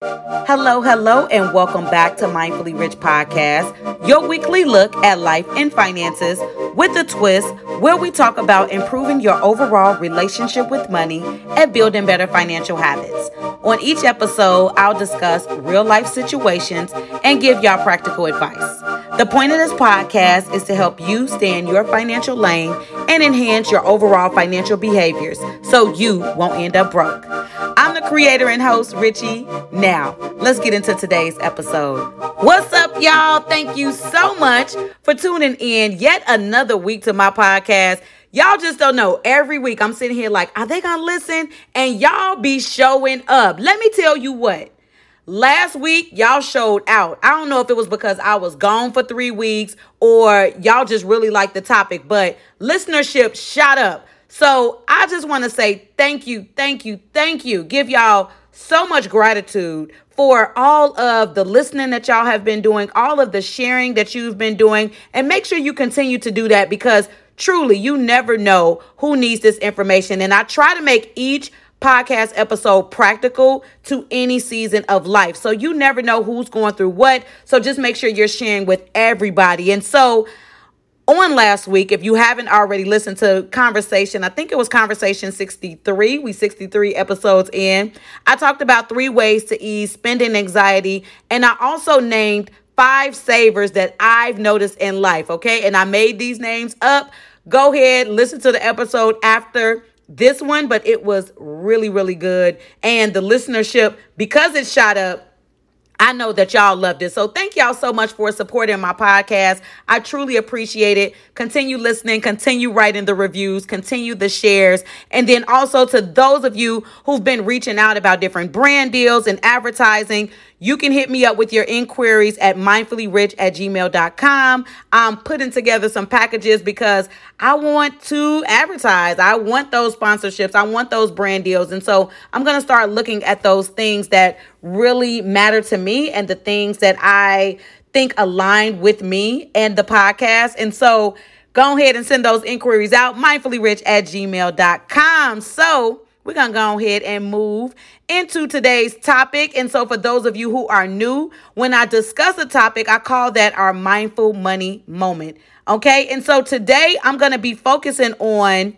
Hello, hello, and welcome back to Mindfully Rich Podcast, your weekly look at life and finances with a twist where we talk about improving your overall relationship with money and building better financial habits. On each episode, I'll discuss real life situations and give y'all practical advice. The point of this podcast is to help you stay in your financial lane and enhance your overall financial behaviors so you won't end up broke. I'm the creator and host, Richie. Now, let's get into today's episode. What's up, y'all? Thank you so much for tuning in yet another week to my podcast. Y'all just don't know. Every week I'm sitting here like, are they gonna listen? And y'all be showing up. Let me tell you what. Last week, y'all showed out. I don't know if it was because I was gone for three weeks or y'all just really liked the topic, but listenership shot up. So I just want to say thank you, thank you, thank you. Give y'all so much gratitude for all of the listening that y'all have been doing, all of the sharing that you've been doing, and make sure you continue to do that because truly you never know who needs this information. And I try to make each podcast episode practical to any season of life. So you never know who's going through what. So just make sure you're sharing with everybody. And so on last week, if you haven't already listened to conversation, I think it was conversation 63. We 63 episodes in. I talked about three ways to ease spending anxiety, and I also named five savers that I've noticed in life, okay? And I made these names up. Go ahead, listen to the episode after this one, but it was really, really good. And the listenership, because it shot up, I know that y'all loved it. So thank y'all so much for supporting my podcast. I truly appreciate it. Continue listening, continue writing the reviews, continue the shares. And then also to those of you who've been reaching out about different brand deals and advertising, you can hit me up with your inquiries at mindfullyrich at gmail.com. I'm putting together some packages because I want to advertise. I want those sponsorships. I want those brand deals. And so I'm going to start looking at those things that really matter to me and the things that I think align with me and the podcast. And so go ahead and send those inquiries out mindfullyrich at gmail.com. So we're going to go ahead and move into today's topic. And so, for those of you who are new, when I discuss a topic, I call that our mindful money moment. Okay. And so, today I'm going to be focusing on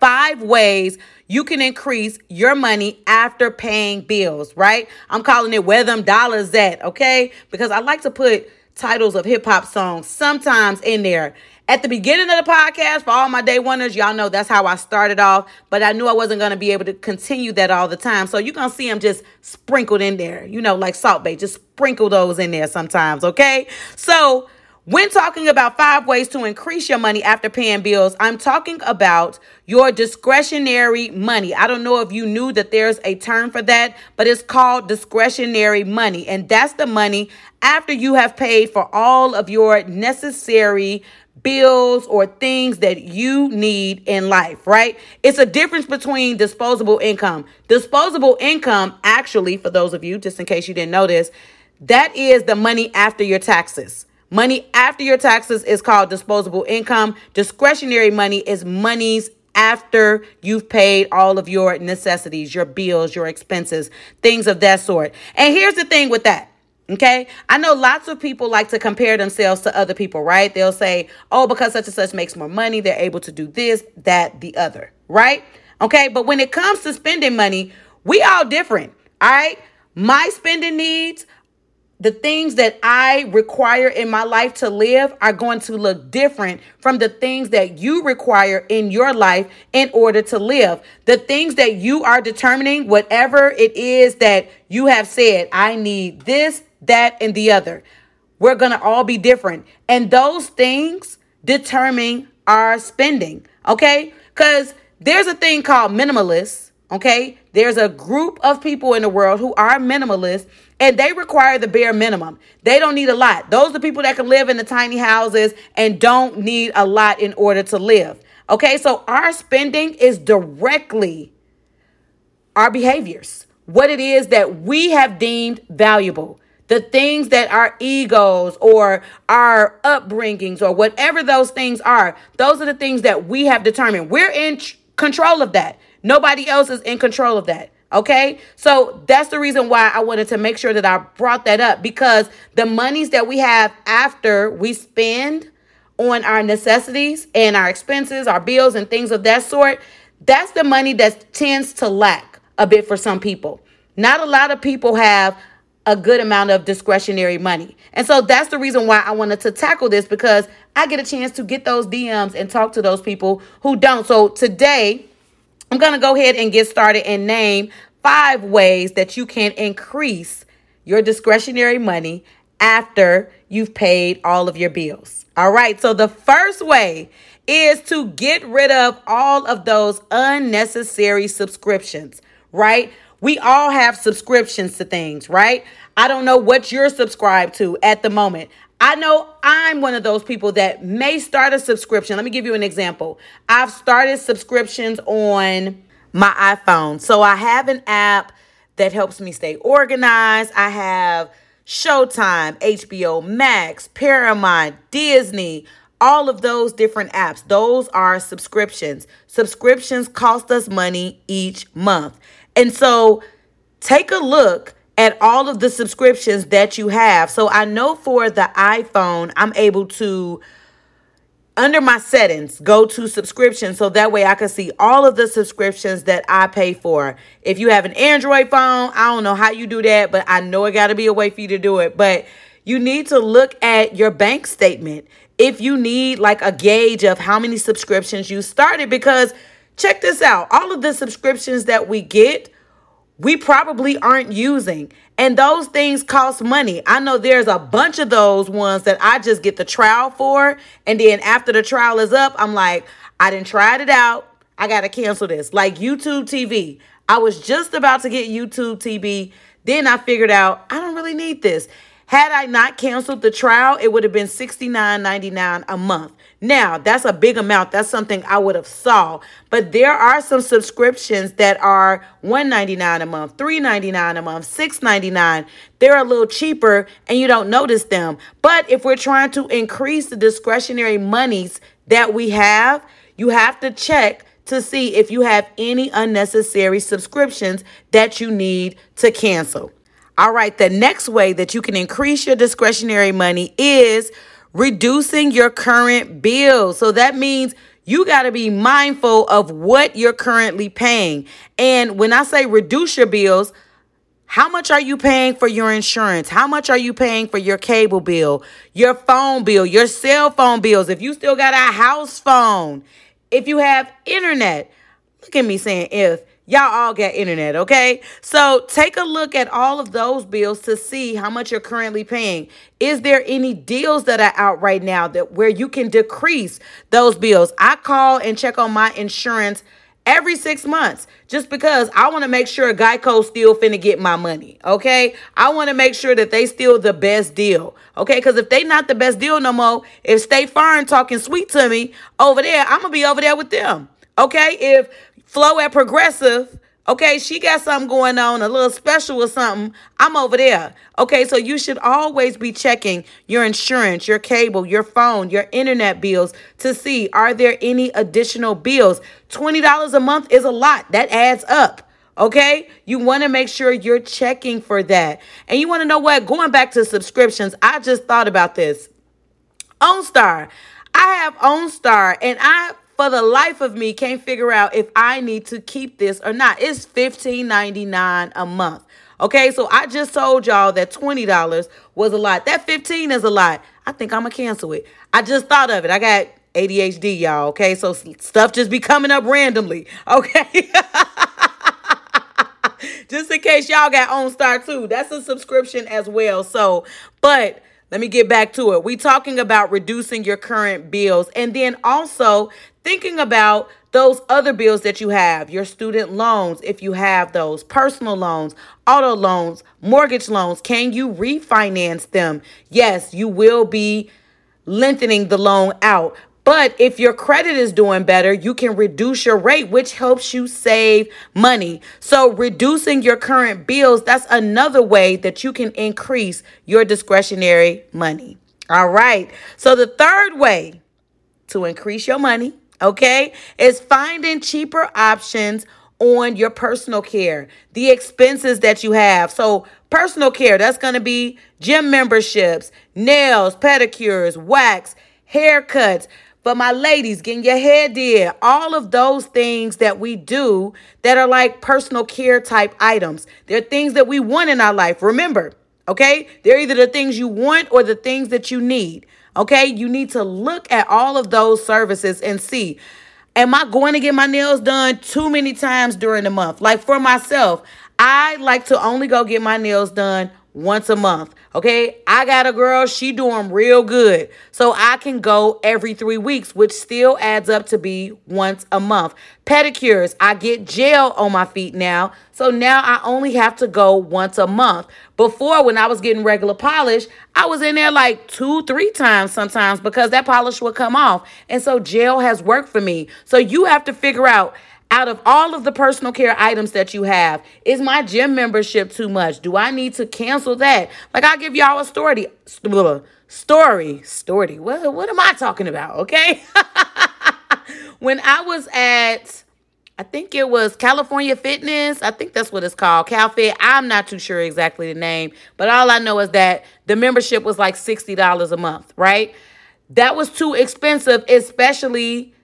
five ways you can increase your money after paying bills, right? I'm calling it where them dollars at, okay? Because I like to put titles of hip hop songs sometimes in there. At the beginning of the podcast, for all my day wonders, y'all know that's how I started off, but I knew I wasn't going to be able to continue that all the time. So you're going to see them just sprinkled in there, you know, like Salt Bae. just sprinkle those in there sometimes, okay? So when talking about five ways to increase your money after paying bills, I'm talking about your discretionary money. I don't know if you knew that there's a term for that, but it's called discretionary money. And that's the money after you have paid for all of your necessary bills or things that you need in life, right? It's a difference between disposable income. Disposable income, actually, for those of you, just in case you didn't know this, that is the money after your taxes. Money after your taxes is called disposable income. Discretionary money is monies after you've paid all of your necessities, your bills, your expenses, things of that sort. And here's the thing with that. Okay. I know lots of people like to compare themselves to other people, right? They'll say, oh, because such and such makes more money, they're able to do this, that, the other, right? Okay. But when it comes to spending money, we all different. All right. My spending needs, the things that I require in my life to live are going to look different from the things that you require in your life in order to live. The things that you are determining, whatever it is that you have said, I need this, that, and the other. We're going to all be different. And those things determine our spending, okay? Because there's a thing called minimalists, okay? There's a group of people in the world who are minimalists and they require the bare minimum. They don't need a lot. Those are people that can live in the tiny houses and don't need a lot in order to live. Okay, so our spending is directly our behaviors, what it is that we have deemed valuable the things that our egos or our upbringings or whatever those things are, those are the things that we have determined. We're in control of that. Nobody else is in control of that. Okay, so that's the reason why I wanted to make sure that I brought that up because the monies that we have after we spend on our necessities and our expenses, our bills, and things of that sort, that's the money that tends to lack a bit for some people. Not a lot of people have a good amount of discretionary money. And so that's the reason why I wanted to tackle this because I get a chance to get those DMs and talk to those people who don't. So today, I'm going to go ahead and get started and name five ways that you can increase your discretionary money after you've paid all of your bills. All right. So the first way is to get rid of all of those unnecessary subscriptions, right? We all have subscriptions to things, right? I don't know what you're subscribed to at the moment. I know I'm one of those people that may start a subscription. Let me give you an example. I've started subscriptions on my iPhone. So I have an app that helps me stay organized. I have Showtime, HBO Max, Paramount, Disney, all of those different apps. Those are subscriptions. Subscriptions cost us money each month. And so take a look at all of the subscriptions that you have. So I know for the iPhone, I'm able to under my settings, go to subscription so that way I can see all of the subscriptions that I pay for. If you have an Android phone, I don't know how you do that, but I know it got to be a way for you to do it. But you need to look at your bank statement if you need like a gauge of how many subscriptions you started because check this out all of the subscriptions that we get we probably aren't using. And those things cost money. I know there's a bunch of those ones that I just get the trial for. And then after the trial is up, I'm like, I didn't try it out. I got to cancel this. Like YouTube TV. I was just about to get YouTube TV. Then I figured out I don't really need this. Had I not canceled the trial, it would have been $69.99 a month. Now, that's a big amount. That's something I would have saw. But there are some subscriptions that are $1.99 a month, $3.99 a month, $6.99. They're a little cheaper and you don't notice them. But if we're trying to increase the discretionary monies that we have, you have to check to see if you have any unnecessary subscriptions that you need to cancel. All right, the next way that you can increase your discretionary money is reducing your current bills. So that means you got to be mindful of what you're currently paying. And when I say reduce your bills, how much are you paying for your insurance? How much are you paying for your cable bill, your phone bill, your cell phone bills? If you still got a house phone, if you have internet, look at me saying if Y'all all get internet, okay? So take a look at all of those bills to see how much you're currently paying. Is there any deals that are out right now that where you can decrease those bills? I call and check on my insurance every six months just because I want to make sure Geico still finna get my money. Okay. I want to make sure that they still the best deal. Okay. Because if they not the best deal no more, if State Farm talking sweet to me over there, I'm gonna be over there with them. Okay. If Flo at Progressive. Okay, she got something going on, a little special or something. I'm over there. Okay, so you should always be checking your insurance, your cable, your phone, your internet bills to see are there any additional bills. $20 a month is a lot. That adds up. Okay, you want to make sure you're checking for that. And you want to know what? Going back to subscriptions, I just thought about this. OnStar. I have OnStar and I for the life of me can't figure out if I need to keep this or not. It's $15.99 a month. Okay, so I just told y'all that $20 was a lot. That 15 is a lot. I think I'm gonna cancel it. I just thought of it. I got ADHD, y'all. Okay, so stuff just be coming up randomly. Okay. just in case y'all got OnStar too. That's a subscription as well. So, but let me get back to it. We talking about reducing your current bills and then also thinking about those other bills that you have, your student loans, if you have those, personal loans, auto loans, mortgage loans, can you refinance them? Yes, you will be lengthening the loan out. But if your credit is doing better, you can reduce your rate, which helps you save money. So, reducing your current bills, that's another way that you can increase your discretionary money. All right. So, the third way to increase your money, okay, is finding cheaper options on your personal care, the expenses that you have. So, personal care, that's going to be gym memberships, nails, pedicures, wax, haircuts. But my ladies, getting your hair did, all of those things that we do that are like personal care type items. They're things that we want in our life. Remember, okay? They're either the things you want or the things that you need. Okay? You need to look at all of those services and see am I going to get my nails done too many times during the month? Like for myself, I like to only go get my nails done once a month. Okay. I got a girl, she doing real good. So I can go every three weeks, which still adds up to be once a month. Pedicures, I get gel on my feet now. So now I only have to go once a month. Before, when I was getting regular polish, I was in there like two, three times sometimes because that polish would come off. And so gel has worked for me. So you have to figure out out of all of the personal care items that you have, is my gym membership too much? Do I need to cancel that? Like I'll give y'all a story. Story. Story. What, what am I talking about? Okay. when I was at I think it was California Fitness. I think that's what it's called. CalFit. I'm not too sure exactly the name, but all I know is that the membership was like $60 a month, right? That was too expensive, especially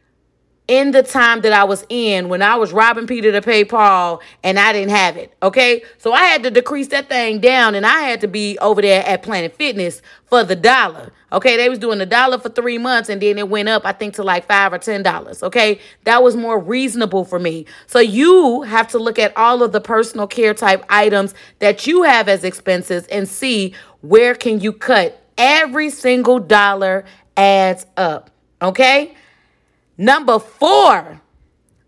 in the time that I was in when I was robbing Peter to pay Paul and I didn't have it. Okay. So I had to decrease that thing down and I had to be over there at Planet Fitness for the dollar. Okay. They was doing a dollar for three months and then it went up, I think, to like five or ten dollars. Okay. That was more reasonable for me. So you have to look at all of the personal care type items that you have as expenses and see where can you cut. Every single dollar adds up. Okay. Number four,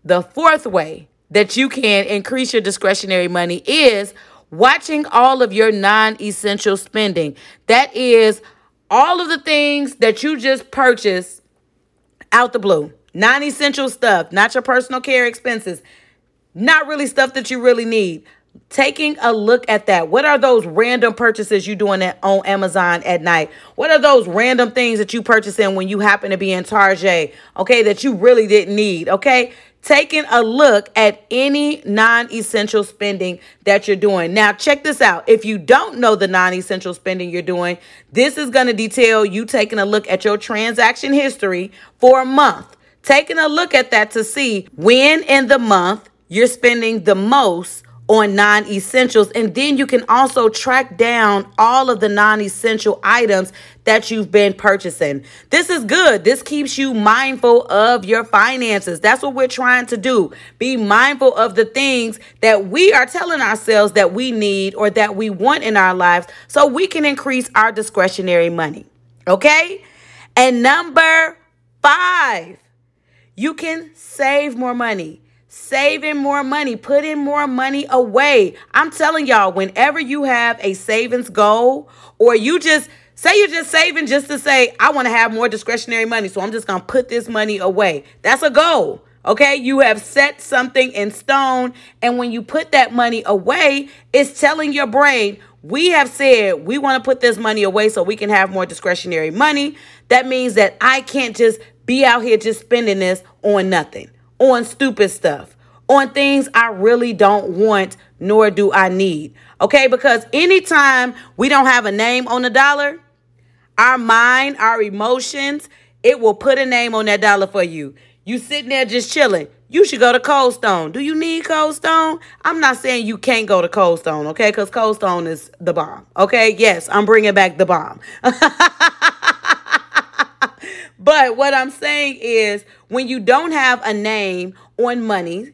the fourth way that you can increase your discretionary money is watching all of your non essential spending. That is all of the things that you just purchased out the blue. Non essential stuff, not your personal care expenses, not really stuff that you really need taking a look at that. What are those random purchases you doing at, on Amazon at night? What are those random things that you purchasing when you happen to be in Target, okay, that you really didn't need, okay? Taking a look at any non essential spending that you're doing. Now, check this out. If you don't know the non essential spending you're doing, this is going to detail you taking a look at your transaction history for a month. Taking a look at that to see when in the month you're spending the most on non essentials. And then you can also track down all of the non essential items that you've been purchasing. This is good. This keeps you mindful of your finances. That's what we're trying to do. Be mindful of the things that we are telling ourselves that we need or that we want in our lives so we can increase our discretionary money. Okay? And number five, you can save more money saving more money, putting more money away. I'm telling y'all, whenever you have a savings goal or you just say you're just saving just to say, I want to have more discretionary money, so I'm just going to put this money away. That's a goal. Okay, you have set something in stone, and when you put that money away, it's telling your brain, we have said we want to put this money away so we can have more discretionary money. That means that I can't just be out here just spending this on nothing on stupid stuff, on things I really don't want nor do I need. Okay, because anytime we don't have a name on the dollar, our mind, our emotions, it will put a name on that dollar for you. You sitting there just chilling. You should go to Cold Stone. Do you need Cold Stone? I'm not saying you can't go to Cold Stone, okay? Because Cold Stone is the bomb, okay? Yes, I'm bringing back the bomb. But what I'm saying is when you don't have a name on money,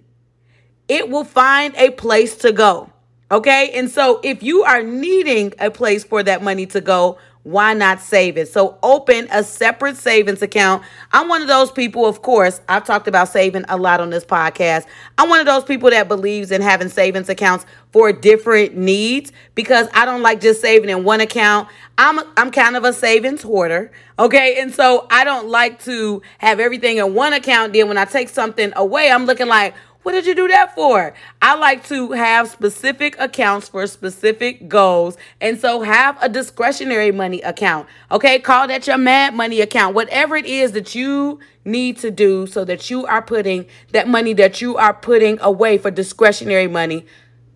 it will find a place to go. Okay. And so if you are needing a place for that money to go, why not save it? So open a separate savings account. I'm one of those people, of course, I've talked about saving a lot on this podcast. I'm one of those people that believes in having savings accounts for different needs because I don't like just saving in one account. I'm I'm kind of a savings hoarder, okay? And so I don't like to have everything in one account then when I take something away, I'm looking like What did you do that for? I like to have specific accounts for specific goals. And so have a discretionary money account. Okay. Call that your mad money account. Whatever it is that you need to do so that you are putting that money that you are putting away for discretionary money.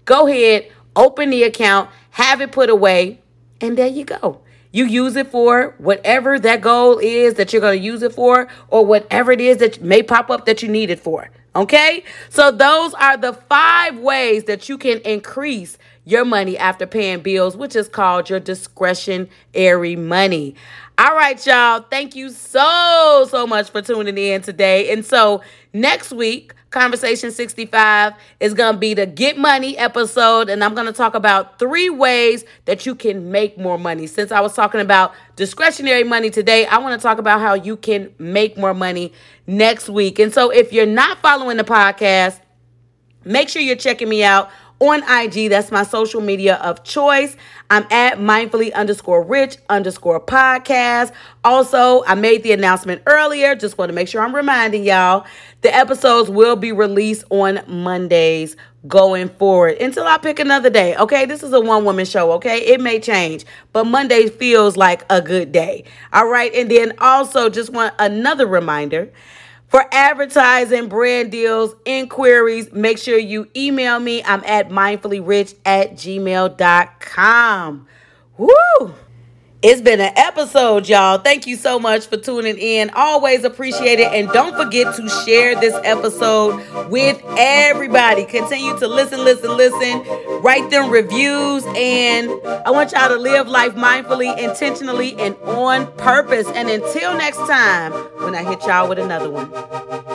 Go ahead, open the account, have it put away, and there you go. You use it for whatever that goal is that you're going to use it for, or whatever it is that may pop up that you need it for. Okay? So those are the five ways that you can increase your money after paying bills, which is called your discretionary money. All right, y'all. Thank you so, so much for tuning in today. And so next week, Conversation 65 is going to be the Get Money episode. And I'm going to talk about three ways that you can make more money. Since I was talking about discretionary money today, I want to talk about how you can make more money next week. And so if you're not following the podcast, make sure you're checking me out on IG. That's my social media of choice. I'm at mindfully underscore rich underscore podcast. Also, I made the announcement earlier. Just want to make sure I'm reminding y'all the episodes will be released on Mondays going forward until I pick another day. Okay, this is a one woman show. Okay, it may change, but Monday feels like a good day. All right, and then also just want another reminder for advertising, brand deals, inquiries, make sure you email me. I'm at mindfullyrich at gmail.com. Woo! It's been an episode, y'all. Thank you so much for tuning in. Always appreciate it. And don't forget to share this episode with everybody. Continue to listen, listen, listen. Write them reviews. And I want y'all to live life mindfully, intentionally, and on purpose. And until next time, when I hit y'all with another one.